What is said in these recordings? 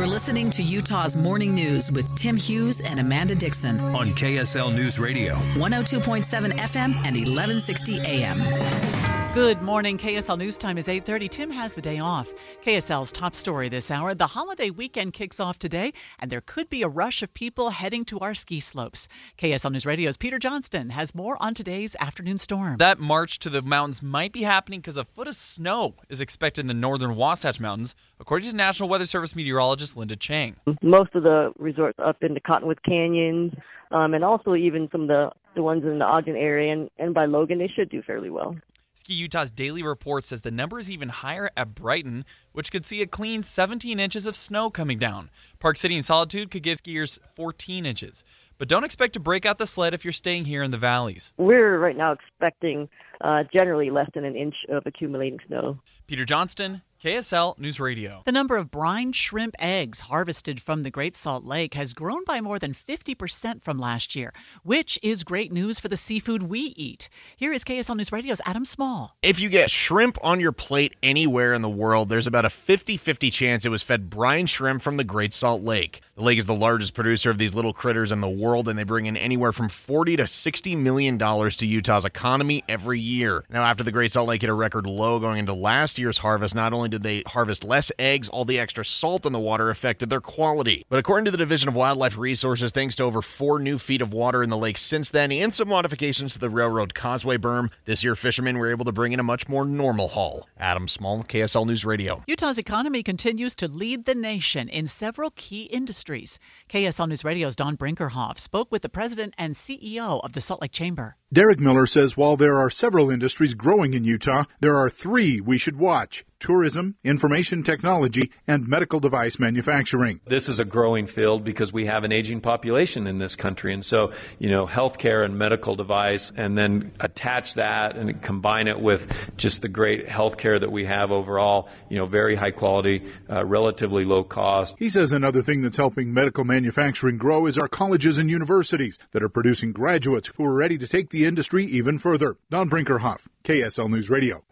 You're listening to Utah's Morning News with Tim Hughes and Amanda Dixon on KSL News Radio, 102.7 FM and 1160 AM. Good morning. KSL News Time is 8:30. Tim has the day off. KSL's top story this hour: the holiday weekend kicks off today, and there could be a rush of people heading to our ski slopes. KSL News Radio's Peter Johnston has more on today's afternoon storm. That march to the mountains might be happening because a foot of snow is expected in the northern Wasatch Mountains, according to National Weather Service meteorologist Linda Chang. Most of the resorts up in the Cottonwood Canyons, um, and also even some of the the ones in the Ogden area and, and by Logan, they should do fairly well. Ski Utah's daily report says the number is even higher at Brighton, which could see a clean 17 inches of snow coming down. Park City and Solitude could give skiers 14 inches. But don't expect to break out the sled if you're staying here in the valleys. We're right now expecting uh, generally less than an inch of accumulating snow. Peter Johnston, KSL News Radio. The number of brine shrimp eggs harvested from the Great Salt Lake has grown by more than 50% from last year, which is great news for the seafood we eat. Here is KSL News Radio's Adam Small. If you get shrimp on your plate anywhere in the world, there's about a 50 50 chance it was fed brine shrimp from the Great Salt Lake. The lake is the largest producer of these little critters in the world, and they bring in anywhere from 40 to 60 million dollars to Utah's economy every year. Now, after the Great Salt Lake hit a record low going into last year's harvest, not only did they harvest less eggs, all the extra salt in the water affected their quality. But according to the Division of Wildlife Resources, thanks to over four new feet of water in the lake since then and some modifications to the railroad causeway berm, this year fishermen were able to bring in a much more normal haul. Adam Small, KSL News Radio. Utah's economy continues to lead the nation in several key industries. KSL News Radio's Don Brinkerhoff spoke with the president and CEO of the Salt Lake Chamber. Derek Miller says while there are several industries growing in Utah, there are three we should watch tourism, information technology, and medical device manufacturing. This is a growing field because we have an aging population in this country. And so, you know, healthcare and medical device, and then attach that and combine it with just the great healthcare that we have overall, you know, very high quality, uh, relatively low cost. He says another thing that's helping medical manufacturing grow is our colleges and universities that are producing graduates who are ready to take the industry even further. Don Brinkerhoff, KSL News Radio.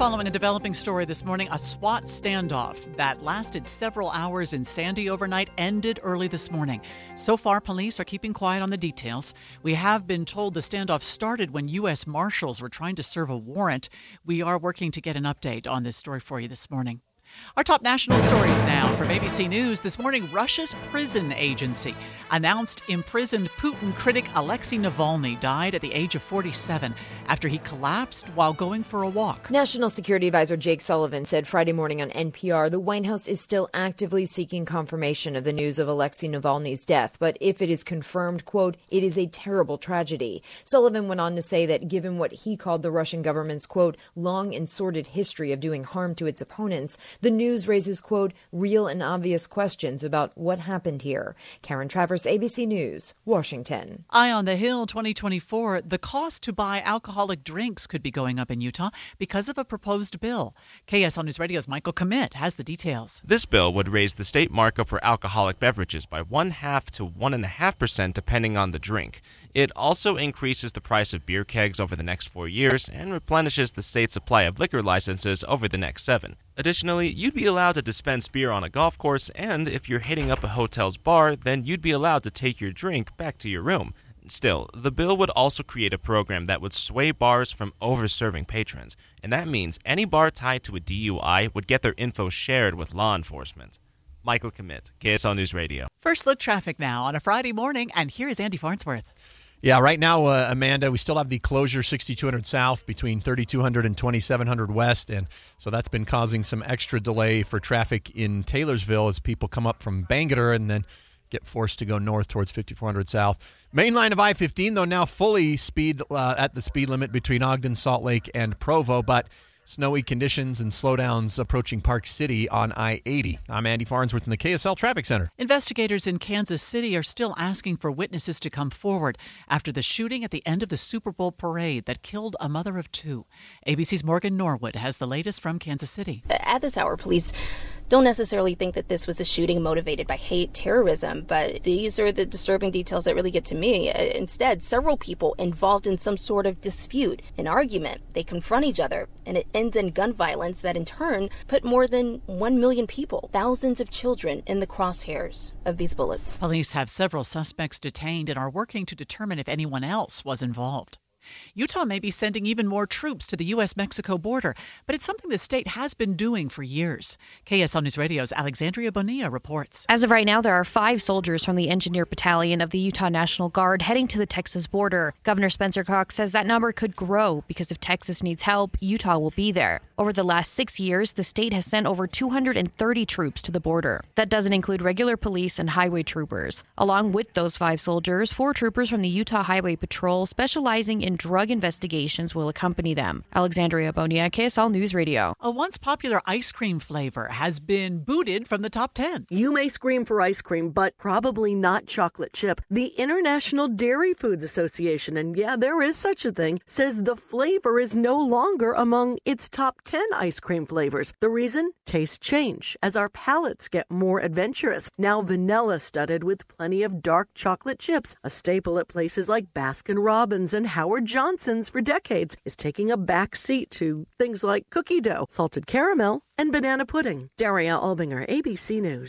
Following a developing story this morning. A SWAT standoff that lasted several hours in Sandy overnight ended early this morning. So far, police are keeping quiet on the details. We have been told the standoff started when U.S. Marshals were trying to serve a warrant. We are working to get an update on this story for you this morning. Our top national stories now from ABC News. This morning, Russia's prison agency announced imprisoned Putin critic Alexei Navalny died at the age of 47 after he collapsed while going for a walk. National Security Advisor Jake Sullivan said Friday morning on NPR the White House is still actively seeking confirmation of the news of Alexei Navalny's death, but if it is confirmed, quote, it is a terrible tragedy. Sullivan went on to say that given what he called the Russian government's, quote, long and sordid history of doing harm to its opponents, the news raises, quote, real and obvious questions about what happened here. Karen Travers, ABC News, Washington. Eye on the Hill 2024. The cost to buy alcoholic drinks could be going up in Utah because of a proposed bill. KSL News Radio's Michael Commit has the details. This bill would raise the state markup for alcoholic beverages by one half to one and a half percent depending on the drink. It also increases the price of beer kegs over the next four years and replenishes the state's supply of liquor licenses over the next seven. Additionally, you'd be allowed to dispense beer on a golf course, and if you're hitting up a hotel's bar, then you'd be allowed to take your drink back to your room. Still, the bill would also create a program that would sway bars from over-serving patrons, and that means any bar tied to a DUI would get their info shared with law enforcement. Michael Commit, KSL News Radio. First look traffic now on a Friday morning, and here is Andy Farnsworth. Yeah, right now, uh, Amanda, we still have the closure 6200 south between 3200 and 2700 west. And so that's been causing some extra delay for traffic in Taylorsville as people come up from Bangerter and then get forced to go north towards 5400 south. Main line of I 15, though, now fully speed uh, at the speed limit between Ogden, Salt Lake, and Provo. But snowy conditions and slowdowns approaching Park City on I 80. I'm Andy Farnsworth in the KSL Traffic Center. Investigators in Kansas City are still asking for witnesses to come forward after the shooting at the end of the Super Bowl parade that killed a mother of two. ABC's Morgan Norwood has the latest from Kansas City. At this hour, police don't necessarily think that this was a shooting motivated by hate, terrorism, but these are the disturbing details that really get to me. Uh, instead, several people involved in some sort of dispute, an argument, they confront each other, and it ends in gun violence that in turn put more than 1 million people, thousands of children, in the crosshairs of these bullets. Police have several suspects detained and are working to determine if anyone else was involved. Utah may be sending even more troops to the U.S. Mexico border, but it's something the state has been doing for years. KSL News Radio's Alexandria Bonilla reports. As of right now, there are five soldiers from the Engineer Battalion of the Utah National Guard heading to the Texas border. Governor Spencer Cox says that number could grow because if Texas needs help, Utah will be there. Over the last six years, the state has sent over 230 troops to the border. That doesn't include regular police and highway troopers. Along with those five soldiers, four troopers from the Utah Highway Patrol specializing in drug investigations will accompany them. Alexandria Bonilla, KSL News Radio. A once popular ice cream flavor has been booted from the top 10. You may scream for ice cream, but probably not chocolate chip. The International Dairy Foods Association, and yeah, there is such a thing, says the flavor is no longer among its top 10 ice cream flavors. The reason? Tastes change as our palates get more adventurous. Now vanilla studded with plenty of dark chocolate chips, a staple at places like Baskin Robbins and Howard Johnson's for decades, is taking a back seat to things like cookie dough, salted caramel, and banana pudding. Daria Albinger, ABC News.